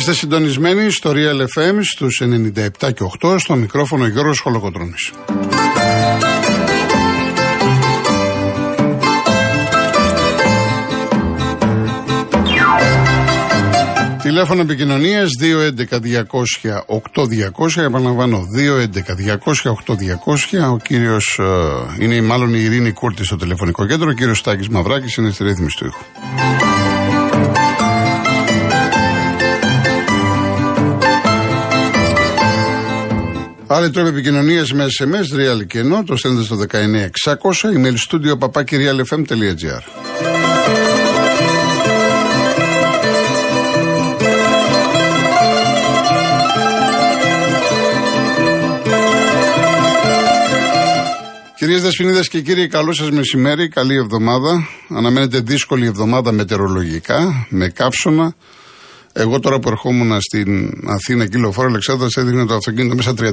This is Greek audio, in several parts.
Είστε συντονισμένοι στο Real FM στους 97 και 8 στο μικρόφωνο Γιώργος Χολοκοτρώνης. Τηλέφωνο επικοινωνίας 211-200-8200. Επαναλαμβάνω, 211-200-8200. Ο κύριος ε, είναι μάλλον η Ειρήνη Κούρτη στο τηλεφωνικό κέντρο. Ο κύριος Στάκης Μαυράκης είναι στη ρύθμιση του ήχου. Άλλοι τρόποι επικοινωνίας με SMS, real και ενώ, το στέλνετε στο 19600, email studio papakirialfm.gr. Κυρίες Δεσποινίδες και κύριοι, καλό σας μεσημέρι, καλή εβδομάδα. Αναμένεται δύσκολη εβδομάδα μετεωρολογικά, με καύσωνα. Εγώ τώρα που ερχόμουν στην Αθήνα κυκλοφόρο Αλεξάνδρας έδειχνε το αυτοκίνητο μέσα 36,5.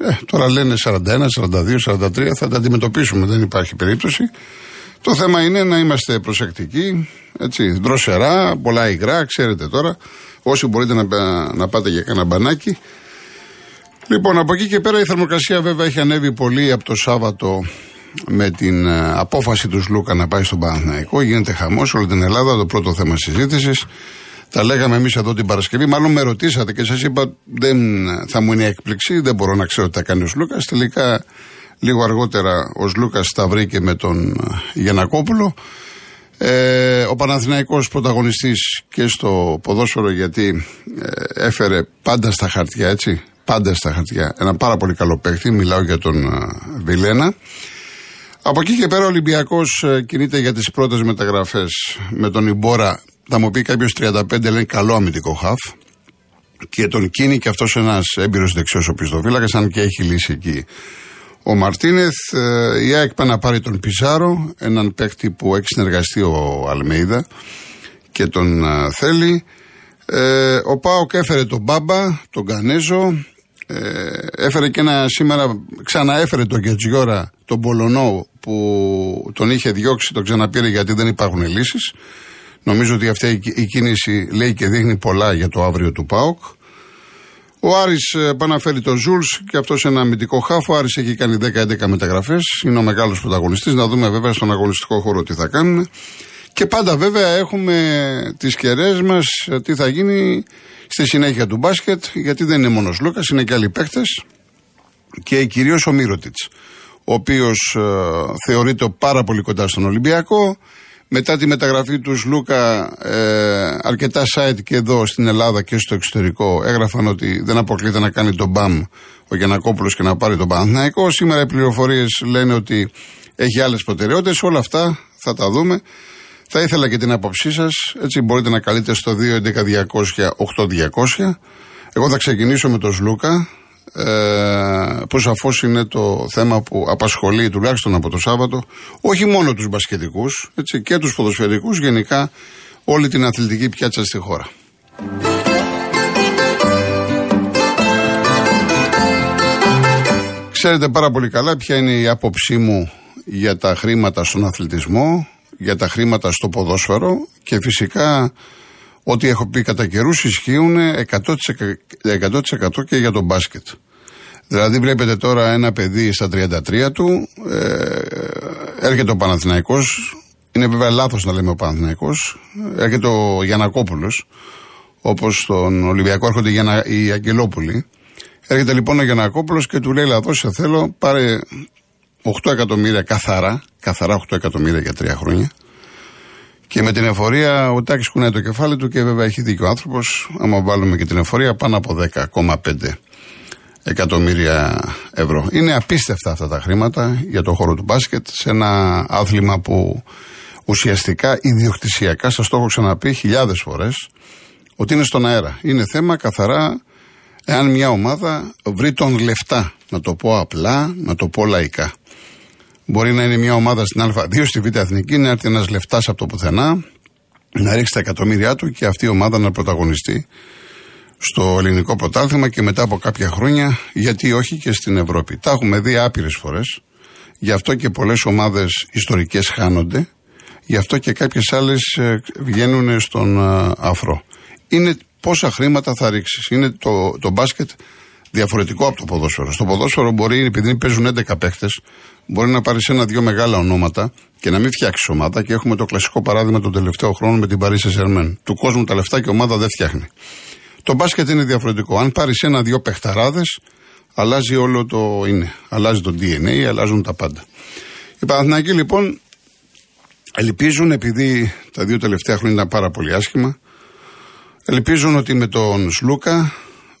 Ε, τώρα λένε 41, 42, 43. Θα τα αντιμετωπίσουμε, δεν υπάρχει περίπτωση. Το θέμα είναι να είμαστε προσεκτικοί, έτσι, δροσερά, πολλά υγρά, ξέρετε τώρα. Όσοι μπορείτε να, να πάτε για κανένα μπανάκι, Λοιπόν, από εκεί και πέρα η θερμοκρασία βέβαια έχει ανέβει πολύ από το Σάββατο με την ε, απόφαση τους Λούκα να πάει στον Παναθηναϊκό. Γίνεται χαμός όλη την Ελλάδα, το πρώτο θέμα συζήτησης. Τα λέγαμε εμείς εδώ την Παρασκευή. Μάλλον με ρωτήσατε και σας είπα, δεν θα μου είναι έκπληξη, δεν μπορώ να ξέρω τι θα κάνει ο Λούκα. Τελικά, λίγο αργότερα, ο Λούκα τα βρήκε με τον ε, Γιανακόπουλο. Ε, ο Παναθηναϊκός πρωταγωνιστής και στο ποδόσφαιρο γιατί ε, έφερε πάντα στα χαρτιά έτσι πάντα στα χαρτιά. Ένα πάρα πολύ καλό παίχτη, μιλάω για τον Βιλένα. Από εκεί και πέρα ο Ολυμπιακός ε, κινείται για τις πρώτες μεταγραφές με τον Ιμπόρα. Θα μου πει κάποιος 35 λέει καλό αμυντικό χαφ. Και τον κίνει και αυτός ένας έμπειρος δεξιός ο πιστοφύλακα, αν και έχει λύσει εκεί. Ο Μαρτίνεθ, ε, η ΑΕΚ πάει να πάρει τον Πιζάρο, έναν παίχτη που έχει συνεργαστεί ο Αλμέιδα και τον ε, θέλει. ο Πάοκ έφερε τον Μπάμπα, τον Κανέζο, ε, έφερε και ένα σήμερα, ξαναέφερε τον Γκετζιόρα, τον Πολωνό που τον είχε διώξει, τον ξαναπήρε γιατί δεν υπάρχουν λύσεις. Νομίζω ότι αυτή η κίνηση λέει και δείχνει πολλά για το αύριο του ΠΑΟΚ. Ο Άρης ε, πάει να φέρει τον Ζούλς και αυτός ένα αμυντικό χάφο. Ο Άρης έχει κάνει 10-11 μεταγραφές. Είναι ο μεγάλος πρωταγωνιστής. Να δούμε βέβαια στον αγωνιστικό χώρο τι θα κάνουν. Και πάντα βέβαια έχουμε τις κεραίες μας, τι θα γίνει στη συνέχεια του μπάσκετ, γιατί δεν είναι μόνος Λούκας, είναι και άλλοι παίχτε και κυρίως ο Μύρωτιτς, ο οποίος ε, θεωρείται πάρα πολύ κοντά στον Ολυμπιακό. Μετά τη μεταγραφή του Λούκα, ε, αρκετά site και εδώ στην Ελλάδα και στο εξωτερικό έγραφαν ότι δεν αποκλείται να κάνει τον μπαμ ο Γιανακόπουλος και να πάρει τον Παναθηναϊκό. Σήμερα οι πληροφορίες λένε ότι έχει άλλες προτεραιότητες. Όλα αυτά θα τα δούμε. Θα ήθελα και την άποψή σας. Έτσι μπορείτε να καλείτε στο 2.11.200.8.200. Εγώ θα ξεκινήσω με τον Σλούκα, ε, που σαφώς είναι το θέμα που απασχολεί τουλάχιστον από το Σάββατο όχι μόνο τους μπασκετικούς, και τους ποδοσφαιρικούς, γενικά όλη την αθλητική πιάτσα στη χώρα. Ξέρετε πάρα πολύ καλά ποια είναι η άποψή μου για τα χρήματα στον αθλητισμό για τα χρήματα στο ποδόσφαιρο και φυσικά ό,τι έχω πει κατά καιρούς ισχύουν 100%, 100% και για τον μπάσκετ. Δηλαδή βλέπετε τώρα ένα παιδί στα 33 του, ε, έρχεται ο Παναθηναϊκός, είναι βέβαια λάθος να λέμε ο Παναθηναϊκός, έρχεται ο Γιανακόπουλος, όπως στον Ολυμπιακό έρχονται οι Αγγελόπουλοι. Έρχεται λοιπόν ο Γιανακόπουλος και του λέει λάθος, σε θέλω, πάρε 8 εκατομμύρια καθαρά, καθαρά 8 εκατομμύρια για τρία χρόνια. Και με την εφορία ο Τάκης κουνάει το κεφάλι του και βέβαια έχει δίκιο ο άνθρωπος. Άμα βάλουμε και την εφορία πάνω από 10,5 εκατομμύρια ευρώ. Είναι απίστευτα αυτά τα χρήματα για το χώρο του μπάσκετ σε ένα άθλημα που ουσιαστικά ιδιοκτησιακά, σας το έχω ξαναπεί χιλιάδες φορές, ότι είναι στον αέρα. Είναι θέμα καθαρά εάν μια ομάδα βρει τον λεφτά, να το πω απλά, να το πω λαϊκά. Μπορεί να είναι μια ομάδα στην Α2, στη Β' Εθνική, να έρθει ένας λεφτάς από το πουθενά, να ρίξει τα εκατομμύρια του και αυτή η ομάδα να πρωταγωνιστεί στο ελληνικό πρωτάθλημα και μετά από κάποια χρόνια, γιατί όχι και στην Ευρώπη. Τα έχουμε δει άπειρες φορές. Γι' αυτό και πολλές ομάδες ιστορικές χάνονται. Γι' αυτό και κάποιες άλλες βγαίνουν στον αφρό. Είναι πόσα χρήματα θα ρίξεις. Είναι το, το μπάσκετ διαφορετικό από το ποδόσφαιρο. Στο ποδόσφαιρο μπορεί, επειδή παίζουν 11 παίχτες, μπορεί να πάρεις ένα-δυο μεγάλα ονόματα και να μην φτιάξεις ομάδα. Και έχουμε το κλασικό παράδειγμα τον τελευταίο χρόνο με την Paris saint Του κόσμου τα λεφτά και ομάδα δεν φτιάχνει. Το μπάσκετ είναι διαφορετικό. Αν πάρεις ένα-δυο παιχταράδες, αλλάζει όλο το είναι. Αλλάζει το DNA, αλλάζουν τα πάντα. Οι Παναθηναϊκοί λοιπόν ελπίζουν, επειδή τα δύο τελευταία χρόνια ήταν πάρα πολύ άσχημα, ελπίζουν ότι με τον Σλούκα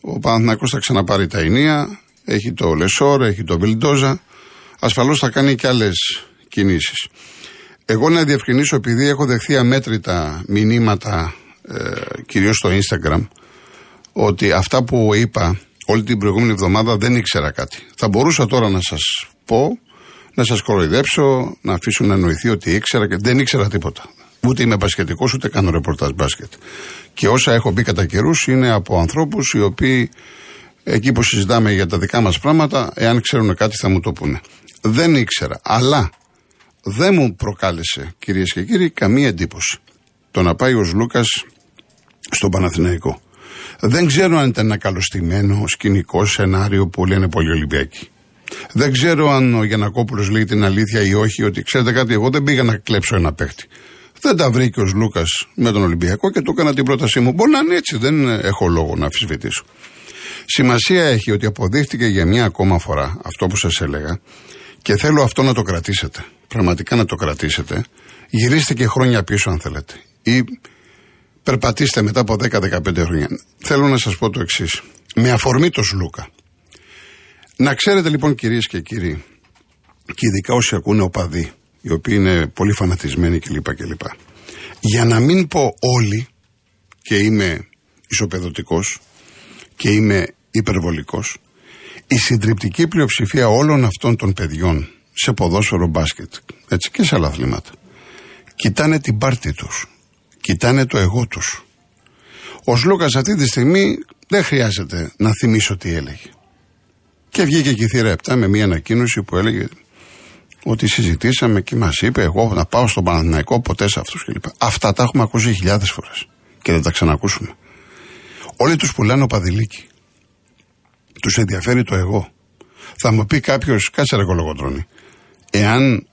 ο Παναθηναϊκός θα ξαναπάρει τα ενία, έχει το Λεσόρ, έχει το Βιλντόζα, ασφαλώς θα κάνει και άλλες κινήσεις. Εγώ να διευκρινίσω, επειδή έχω δεχθεί αμέτρητα μηνύματα, ε, κυρίως στο Instagram, ότι αυτά που είπα όλη την προηγούμενη εβδομάδα δεν ήξερα κάτι. Θα μπορούσα τώρα να σας πω, να σας κοροϊδέψω, να αφήσω να εννοηθεί ότι ήξερα και δεν ήξερα τίποτα. Ούτε είμαι μπασκετικός, ούτε κάνω ρεπορτάζ μπάσκετ. Και όσα έχω πει κατά καιρούς είναι από ανθρώπους οι οποίοι εκεί που συζητάμε για τα δικά μας πράγματα, εάν ξέρουν κάτι θα μου το πούνε. Δεν ήξερα, αλλά δεν μου προκάλεσε, κυρίες και κύριοι, καμία εντύπωση το να πάει ο Λούκας στον Παναθηναϊκό. Δεν ξέρω αν ήταν ένα καλωστημένο σκηνικό σενάριο που λένε πολλοί Ολυμπιακοί. Δεν ξέρω αν ο Γιανακόπουλος λέει την αλήθεια ή όχι, ότι ξέρετε κάτι, εγώ δεν πήγα να κλέψω ένα παίχτη. Δεν τα βρήκε ο Λούκας με τον Ολυμπιακό και του έκανα την πρότασή μου. Μπορεί να είναι έτσι, δεν έχω λόγο να αμφισβητήσω. Σημασία έχει ότι αποδείχτηκε για μια ακόμα φορά αυτό που σας έλεγα και θέλω αυτό να το κρατήσετε. Πραγματικά να το κρατήσετε. Γυρίστε και χρόνια πίσω αν θέλετε. Ή περπατήστε μετά από 10-15 χρόνια. Θέλω να σας πω το εξής. Με αφορμή το Σλούκα. Να ξέρετε λοιπόν κυρίες και κύριοι, και ειδικά όσοι ακούνε οπαδοί, οι οποίοι είναι πολύ φανατισμένοι κλπ. κλπ. Για να μην πω όλοι, και είμαι ισοπεδωτικός και είμαι υπερβολικός, η συντριπτική πλειοψηφία όλων αυτών των παιδιών σε ποδόσφαιρο μπάσκετ, έτσι και σε άλλα αθλήματα, κοιτάνε την πάρτη τους, κοιτάνε το εγώ τους. Ο Σλούκας αυτή τη στιγμή δεν χρειάζεται να θυμίσω τι έλεγε. Και βγήκε και η θύρα 7 με μια ανακοίνωση που έλεγε ότι συζητήσαμε και μας είπε εγώ να πάω στον Παναθηναϊκό ποτέ σε αυτούς κλπ. Αυτά τα έχουμε ακούσει χιλιάδες φορές και δεν τα ξανακούσουμε. Όλοι τους πουλάνε ο παδιλίκι. Τους ενδιαφέρει το εγώ. Θα μου πει κάποιος, κάτσε ρε κολογοτρόνη, εάν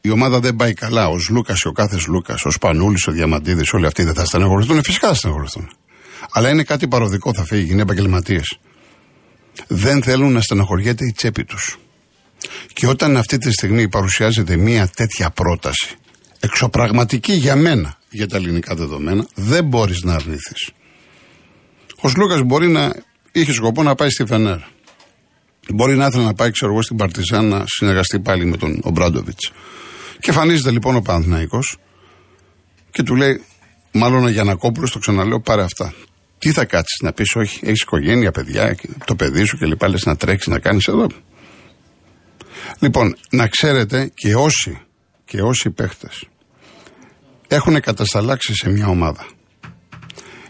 η ομάδα δεν πάει καλά, ο Λούκα, ο κάθε Λούκα, ο Σπανούλης, ο Διαμαντίδης, όλοι αυτοί δεν θα στεναχωρηθούν. Φυσικά θα στεναχωρηθούν. Αλλά είναι κάτι παροδικό, θα φύγει, είναι επαγγελματίες. Δεν θέλουν να στεναχωριέται η τσέπη τους. Και όταν αυτή τη στιγμή παρουσιάζεται μια τέτοια πρόταση, εξωπραγματική για μένα, για τα ελληνικά δεδομένα, δεν μπορείς να αρνηθείς. Ο Σλούκας μπορεί να είχε σκοπό να πάει στη Φενέρ. Μπορεί να ήθελε να πάει, ξέρω εγώ, στην Παρτιζάν να συνεργαστεί πάλι με τον Ομπράντοβιτς. Και εμφανίζεται λοιπόν ο Παναθναϊκό και του λέει, μάλλον ο Γιανακόπουλος, το ξαναλέω, πάρε αυτά. Τι θα κάτσεις να πεις, Όχι, έχεις οικογένεια, παιδιά, το παιδί σου και λοιπά, λες να τρέξεις, να κάνεις εδώ. Λοιπόν, να ξέρετε και όσοι, και όσοι παίχτες έχουν κατασταλάξει σε μια ομάδα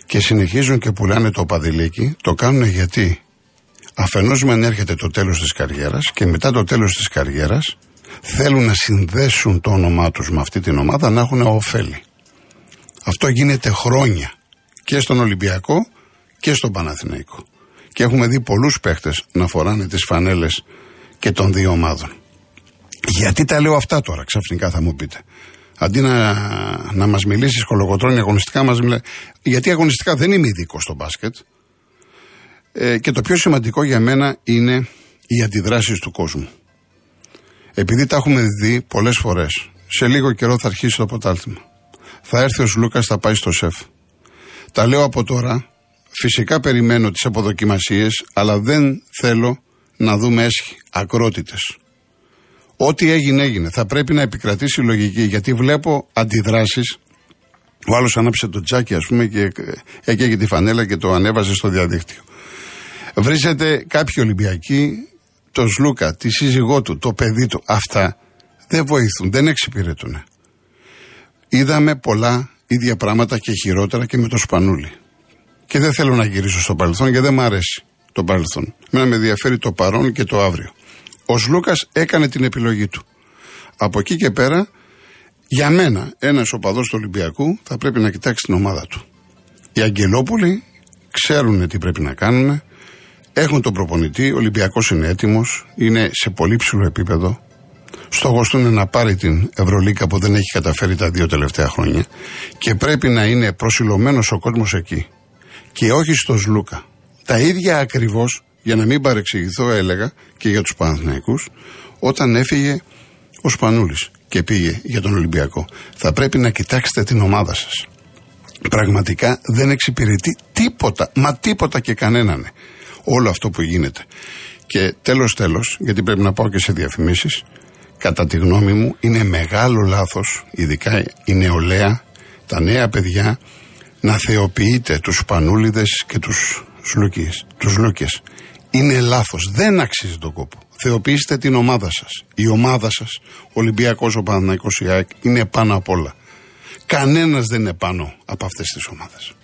και συνεχίζουν και πουλάνε το παδιλίκι, το κάνουν γιατί αφενός μεν έρχεται το τέλος της καριέρας και μετά το τέλος της καριέρας θέλουν να συνδέσουν το όνομά τους με αυτή την ομάδα να έχουν ωφέλη. Αυτό γίνεται χρόνια και στον Ολυμπιακό και στον Παναθηναϊκό. Και έχουμε δει πολλούς παίχτες να φοράνε τις φανέλες και των δύο ομάδων. Γιατί τα λέω αυτά τώρα, ξαφνικά θα μου πείτε. Αντί να, να μας μιλήσεις κολοκοτρόνη αγωνιστικά, μας μιλάει. Γιατί αγωνιστικά δεν είμαι ειδικός στο μπάσκετ. Ε, και το πιο σημαντικό για μένα είναι οι αντιδράσεις του κόσμου. Επειδή τα έχουμε δει πολλές φορές, σε λίγο καιρό θα αρχίσει το ποτάλτημα. Θα έρθει ο Λούκας, θα πάει στο σεφ. Τα λέω από τώρα. Φυσικά περιμένω τις αποδοκιμασίες, αλλά δεν θέλω να δούμε έσχοι, ακρότητες. Ό,τι έγινε, έγινε. Θα πρέπει να επικρατήσει η λογική, γιατί βλέπω αντιδράσεις. Ο άλλος άναψε το τσάκι, ας πούμε, και έκαιγε τη φανέλα και το ανέβασε στο διαδίκτυο. Βρίσκεται κάποιοι Ολυμπιακοί, το Σλούκα, τη σύζυγό του, το παιδί του. Αυτά δεν βοηθούν, δεν εξυπηρετούν. Είδαμε πολλά ίδια πράγματα και χειρότερα και με το Σπανούλι. Και δεν θέλω να γυρίσω στο παρελθόν γιατί δεν μου αρέσει το παρελθόν. Μένα με ενδιαφέρει το παρόν και το αύριο. Ο Λούκα έκανε την επιλογή του. Από εκεί και πέρα, για μένα, ένας οπαδός του Ολυμπιακού θα πρέπει να κοιτάξει την ομάδα του. Οι Αγγελόπουλοι ξέρουν τι πρέπει να κάνουν, έχουν τον προπονητή, ο Ολυμπιακός είναι έτοιμος, είναι σε πολύ ψηλό επίπεδο. Στόχος του είναι να πάρει την Ευρωλίκα που δεν έχει καταφέρει τα δύο τελευταία χρόνια και πρέπει να είναι προσιλωμένος ο κόσμος εκεί και όχι στο Σλούκα. Τα ίδια ακριβώς, για να μην παρεξηγηθώ έλεγα και για τους Παναθηναϊκούς, όταν έφυγε ο Σπανούλης και πήγε για τον Ολυμπιακό. Θα πρέπει να κοιτάξετε την ομάδα σας. Πραγματικά δεν εξυπηρετεί τίποτα, μα τίποτα και κανέναν όλο αυτό που γίνεται. Και τέλος τέλος, γιατί πρέπει να πάω και σε διαφημίσεις, κατά τη γνώμη μου είναι μεγάλο λάθος, ειδικά η νεολαία, τα νέα παιδιά, να θεοποιείτε τους Σπανούλιδες και τους Σλούκες. Τους Λούκες. Είναι λάθος, δεν αξίζει τον κόπο. Θεοποιήστε την ομάδα σας. Η ομάδα σας, ο Ολυμπιακός, ο Παναθηναϊκός, η ΑΕΚ, είναι πάνω απ' όλα. Κανένας δεν είναι πάνω από αυτές τις ομάδες.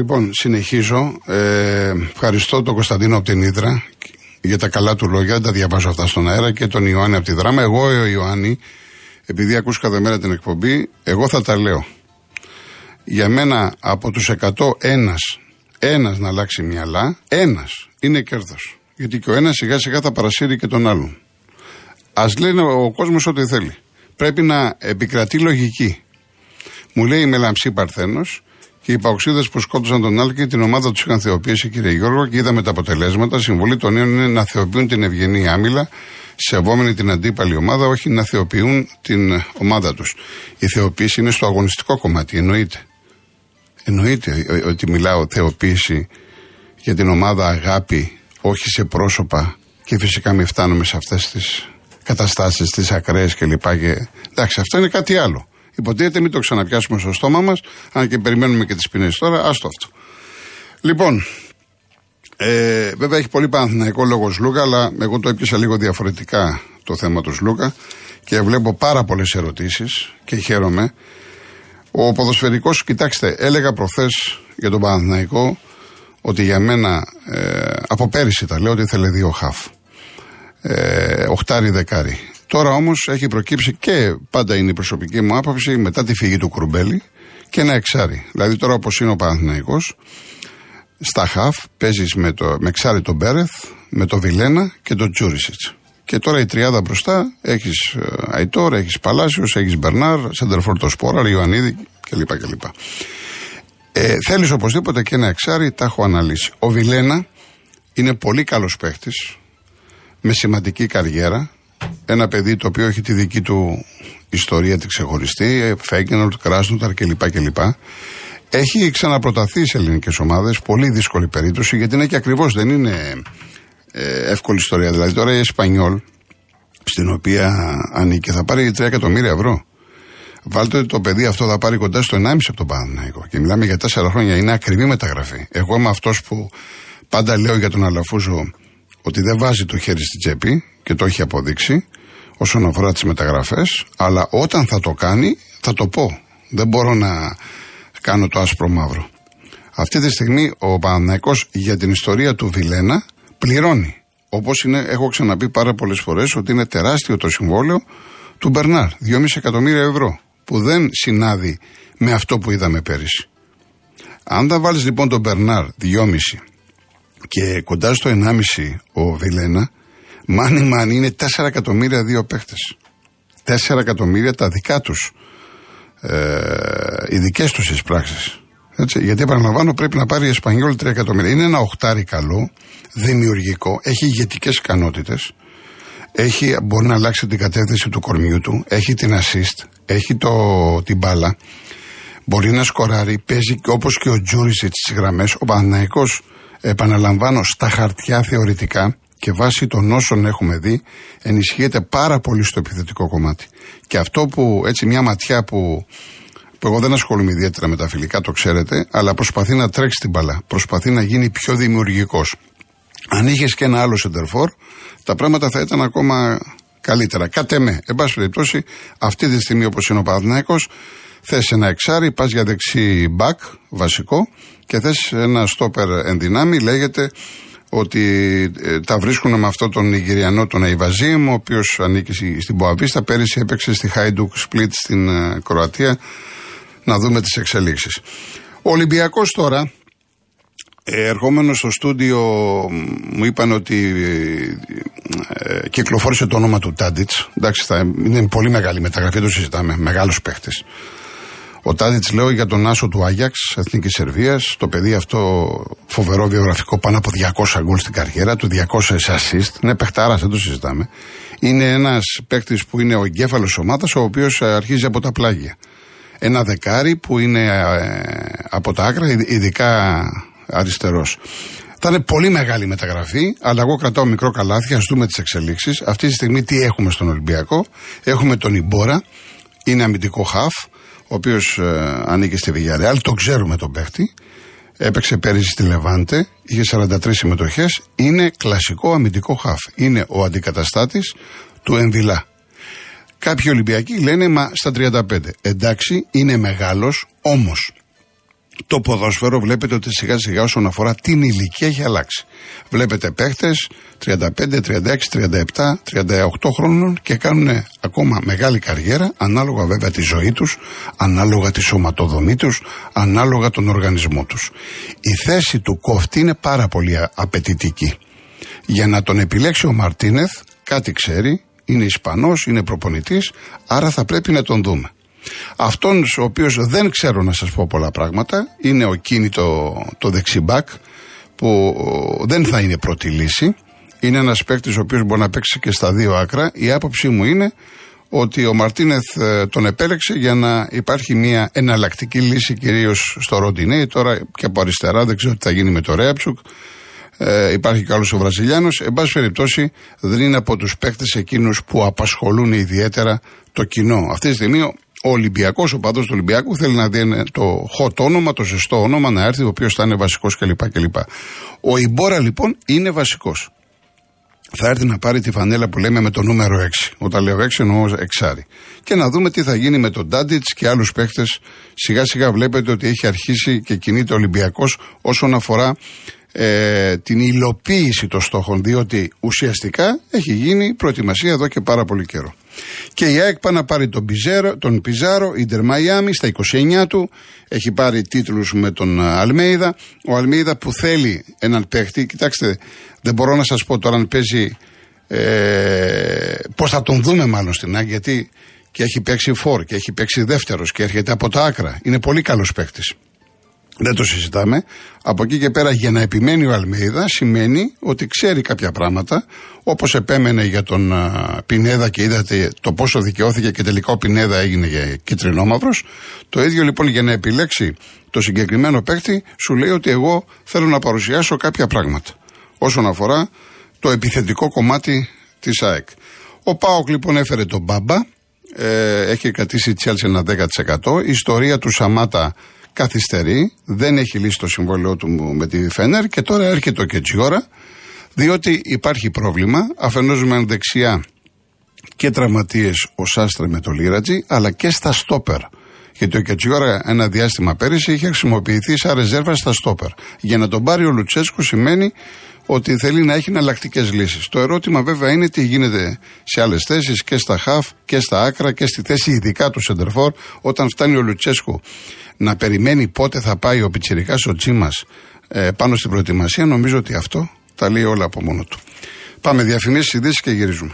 Λοιπόν, συνεχίζω. Ε, ευχαριστώ τον Κωνσταντίνο από την Ήδρα για τα καλά του λόγια. Δεν τα διαβάζω αυτά στον αέρα και τον Ιωάννη από τη Δράμα. Εγώ, ο Ιωάννη, επειδή ακούς κάθε μέρα την εκπομπή, εγώ θα τα λέω. Για μένα από τους 100 ένας, ένας να αλλάξει μυαλά, ένας είναι κέρδος. Γιατί και ο ένας σιγά σιγά θα παρασύρει και τον άλλον. Ας λένε ο κόσμος ό,τι θέλει. Πρέπει να επικρατεί λογική. Μου λέει η Μελαμψή Παρθένος, και οι παοξίδες που σκότωσαν τον Άλκη την ομάδα τους είχαν θεοποιήσει, κύριε Γιώργο, και είδαμε τα αποτελέσματα. Συμβολή των νέων είναι να θεοποιούν την ευγενή άμυλα, σεβόμενη την αντίπαλη ομάδα, όχι να θεοποιούν την ομάδα τους. Η θεοποίηση είναι στο αγωνιστικό κομμάτι, εννοείται. Εννοείται ότι μιλάω θεοποίηση για την ομάδα αγάπη, όχι σε πρόσωπα και φυσικά μην φτάνουμε σε αυτές τις καταστάσεις, τις ακραίες κλπ. Και... Εντάξει, αυτό είναι κάτι άλλο. Υποτίθεται μην το ξαναπιάσουμε στο στόμα μας, αν και περιμένουμε και τις ποινές τώρα, άστο αυτό. Λοιπόν, ε, βέβαια έχει πολύ παναθηναϊκό λόγος Λούκα, αλλά εγώ το έπιασα λίγο διαφορετικά το θέμα του Λούκα και βλέπω πάρα πολλές ερωτήσεις και χαίρομαι. Ο ποδοσφαιρικός, κοιτάξτε, έλεγα προχθές για τον Παναθηναϊκό ότι για μένα ε, από πέρυσι τα λέω ότι ήθελε δύο χαφ. Ε, οχτάρι δεκάρι. Τώρα όμως έχει προκύψει και πάντα είναι η προσωπική μου άποψη μετά τη φυγή του Κουρμπέλη και ένα εξάρι. Δηλαδή τώρα όπως είναι ο Παναθυναϊκό, στα χαφ παίζεις με, το, με εξάρι τον Μπέρεθ, με το Βιλένα και τον Τζούρισιτς. Και τώρα η τριάδα μπροστά έχεις ε, Αϊτόρ, έχεις Παλάσιος, έχεις Μπερνάρ, Σεντερφόρ Σπόρα, Ιωαννίδη κλπ. κλπ. Ε, Θέλεις οπωσδήποτε και ένα εξάρι, τα έχω αναλύσει. Ο Βιλένα είναι πολύ καλός παίχτης, με σημαντική καριέρα, ένα παιδί το οποίο έχει τη δική του ιστορία τη ξεχωριστή, Φέγγενολτ, Κράσνοταρ κλπ. κλπ. Έχει ξαναπροταθεί σε ελληνικές ομάδες, πολύ δύσκολη περίπτωση, γιατί είναι και ακριβώς δεν είναι ε, εύκολη ιστορία. Δηλαδή τώρα η Εσπανιόλ, στην οποία ανήκει, θα πάρει 3 εκατομμύρια ευρώ. Βάλτε ότι το παιδί αυτό θα πάρει κοντά στο 1,5 από τον Παναθηναϊκό. Και μιλάμε για 4 χρόνια. Είναι ακριβή μεταγραφή. Εγώ είμαι αυτός που πάντα λέω για τον Αλαφούζο ότι δεν βάζει το χέρι στη τσέπη και το έχει αποδείξει όσον αφορά τις μεταγραφές, αλλά όταν θα το κάνει θα το πω. Δεν μπορώ να κάνω το άσπρο μαύρο. Αυτή τη στιγμή ο Παναθηναϊκός για την ιστορία του Βιλένα πληρώνει. Όπως είναι, έχω ξαναπεί πάρα πολλές φορές ότι είναι τεράστιο το συμβόλαιο του Μπερνάρ, 2,5 εκατομμύρια ευρώ, που δεν συνάδει με αυτό που είδαμε πέρυσι. Αν τα βάλεις λοιπόν τον Μπερνάρ 2,5 και κοντά στο 1,5 ο Βιλένα, Μάνι μάνι είναι 4 εκατομμύρια δύο παίχτες. 4 εκατομμύρια τα δικά τους. Ε, οι δικές τους εισπράξει. Γιατί επαναλαμβάνω πρέπει να πάρει η Εσπανιόλ 3 εκατομμύρια. Είναι ένα οχτάρι καλό, δημιουργικό, έχει ηγετικές ικανότητες. Έχει, μπορεί να αλλάξει την κατεύθυνση του κορμιού του, έχει την assist, έχει το, την μπάλα, μπορεί να σκοράρει, παίζει όπως και ο Τζούρισιτ στις γραμμές. Ο Παναναϊκό, επαναλαμβάνω, στα χαρτιά θεωρητικά και βάσει των όσων έχουμε δει ενισχύεται πάρα πολύ στο επιθετικό κομμάτι. Και αυτό που έτσι μια ματιά που, που εγώ δεν ασχολούμαι ιδιαίτερα με τα φιλικά, το ξέρετε, αλλά προσπαθεί να τρέξει την μπαλά, προσπαθεί να γίνει πιο δημιουργικός. Αν είχες και ένα άλλο σεντερφόρ, τα πράγματα θα ήταν ακόμα καλύτερα. Κάτε με, εν πάση περιπτώσει, αυτή τη στιγμή όπως είναι ο Παναθυναϊκό, Θες ένα εξάρι, πας για δεξί μπακ, βασικό, και θες ένα στόπερ ενδυνάμει, λέγεται ότι ε, τα βρίσκουν με αυτό τον Νιγηριανό, τον Αϊβαζίμ, ο οποίος ανήκει στην Ποαβίστα. Πέρυσι έπαιξε στη Χάιντουκ Σπλίτ στην ε, Κροατία. Να δούμε τις εξελίξεις. Ο Ολυμπιακός τώρα, ε, ερχόμενος στο στούντιο, μου είπαν ότι ε, κυκλοφόρησε το όνομα του Τάντιτς. Εντάξει, θα, είναι πολύ μεγάλη μεταγραφή, το συζητάμε. Μεγάλος παίχτης. Ο Τάδιτς λέω για τον Άσο του Άγιαξ, Εθνικής Σερβίας. Το παιδί αυτό φοβερό βιογραφικό, πάνω από 200 γκολ στην καριέρα του, 200 assist. Είναι παιχτάρα, δεν το συζητάμε. Είναι ένας παίκτης που είναι ο εγκέφαλος ομάδας, ο οποίος αρχίζει από τα πλάγια. Ένα δεκάρι που είναι ε, από τα άκρα, ειδικά αριστερός. Θα είναι πολύ μεγάλη μεταγραφή, αλλά εγώ κρατάω μικρό καλάθι, ας δούμε τις εξελίξεις. Αυτή τη στιγμή τι έχουμε στον Ολυμπιακό. Έχουμε τον Ιμπόρα, είναι αμυντικό χαφ ο οποίος ε, ανήκει στη Βηγιαρεάλ, το ξέρουμε τον παίχτη. Έπαιξε πέρυσι στη Λεβάντε, είχε 43 συμμετοχές. Είναι κλασικό αμυντικό χαφ. Είναι ο αντικαταστάτης του Ενδυλά. Κάποιοι Ολυμπιακοί λένε μα στα 35. Εντάξει, είναι μεγάλος, όμως το ποδόσφαιρο βλέπετε ότι σιγά σιγά όσον αφορά την ηλικία έχει αλλάξει. Βλέπετε παίχτες 35, 36, 37, 38 χρόνων και κάνουν ακόμα μεγάλη καριέρα ανάλογα βέβαια τη ζωή τους, ανάλογα τη σωματοδομή τους, ανάλογα τον οργανισμό τους. Η θέση του κόφτη είναι πάρα πολύ απαιτητική. Για να τον επιλέξει ο Μαρτίνεθ, κάτι ξέρει, είναι Ισπανός, είναι προπονητής, άρα θα πρέπει να τον δούμε. Αυτόν ο οποίος δεν ξέρω να σας πω πολλά πράγματα είναι ο κίνητο το δεξιμπάκ που δεν θα είναι πρώτη λύση. Είναι ένας παίκτης ο οποίος μπορεί να παίξει και στα δύο άκρα. Η άποψή μου είναι ότι ο Μαρτίνεθ ε, τον επέλεξε για να υπάρχει μια εναλλακτική λύση κυρίως στο Ροντινέ. Τώρα και από αριστερά δεν ξέρω τι θα γίνει με το Ρέαψουκ. Ε, υπάρχει καλό ο Βραζιλιάνος. Εν πάση περιπτώσει, δεν είναι από τους παίκτες εκείνους που απασχολούν ιδιαίτερα το κοινό. Αυτή τη στιγμή ο Ολυμπιακός, ο παδός του Ολυμπιακού, θέλει να δει το hot όνομα, το ζεστό όνομα, να έρθει, ο οποίος θα είναι βασικός κλπ. κλπ. Ο Ιμπόρα λοιπόν είναι βασικός. Θα έρθει να πάρει τη φανέλα που λέμε με το νούμερο 6. Όταν λέω 6 εννοώ εξάρι. Και να δούμε τι θα γίνει με τον Ντάντιτς και άλλους παίχτε. Σιγά σιγά βλέπετε ότι έχει αρχίσει και κινείται ο Ολυμπιακός όσον αφορά ε, την υλοποίηση των στόχων, διότι ουσιαστικά έχει γίνει προετοιμασία εδώ και πάρα πολύ καιρό. Και η ΑΕΚ πάει να πάρει τον, Πιζέρο, τον Πιζάρο, Ιντερ Μαϊάμι στα 29 του. Έχει πάρει τίτλους με τον Αλμέιδα. Ο Αλμέιδα που θέλει έναν παίχτη, κοιτάξτε, δεν μπορώ να σας πω τώρα αν παίζει. Ε, Πώς θα τον δούμε μάλλον στην ΑΕΚ, γιατί και έχει παίξει φόρ και έχει παίξει δεύτερος και έρχεται από τα άκρα. Είναι πολύ καλός παίχτης. Δεν το συζητάμε. Από εκεί και πέρα για να επιμένει ο Αλμέιδα σημαίνει ότι ξέρει κάποια πράγματα όπως επέμενε για τον Πινέδα και είδατε το πόσο δικαιώθηκε και τελικά ο Πινέδα έγινε για κυτρινόμαυρος. Το ίδιο λοιπόν για να επιλέξει το συγκεκριμένο παίκτη σου λέει ότι εγώ θέλω να παρουσιάσω κάποια πράγματα όσον αφορά το επιθετικό κομμάτι της ΑΕΚ. Ο Πάοκ λοιπόν έφερε τον Μπάμπα, ε, έχει κρατήσει η ένα 10%. Η ιστορία του Σαμάτα καθυστερεί, δεν έχει λύσει το συμβόλαιό του με τη Φένερ και τώρα έρχεται ο Κετσιόρα, διότι υπάρχει πρόβλημα. Αφενός με δεξιά και τραυματίες ο Σάστρε με το Λίρατζι, αλλά και στα στόπερ. Γιατί ο Κετσιόρα ένα διάστημα πέρυσι είχε χρησιμοποιηθεί σαν ρεζέρβα στα στόπερ. Για να τον πάρει ο Λουτσέσκου σημαίνει ότι θέλει να έχει εναλλακτικές λύσεις. Το ερώτημα βέβαια είναι τι γίνεται σε άλλες θέσεις και στα χαφ και στα άκρα και στη θέση ειδικά του Σεντερφόρ όταν φτάνει ο Λουτσέσκου να περιμένει πότε θα πάει ο Πιτσυρικά ο Τσίμας ε, πάνω στην προετοιμασία. Νομίζω ότι αυτό τα λέει όλα από μόνο του. Πάμε διαφημίσεις, ειδήσεις και γυρίζουμε.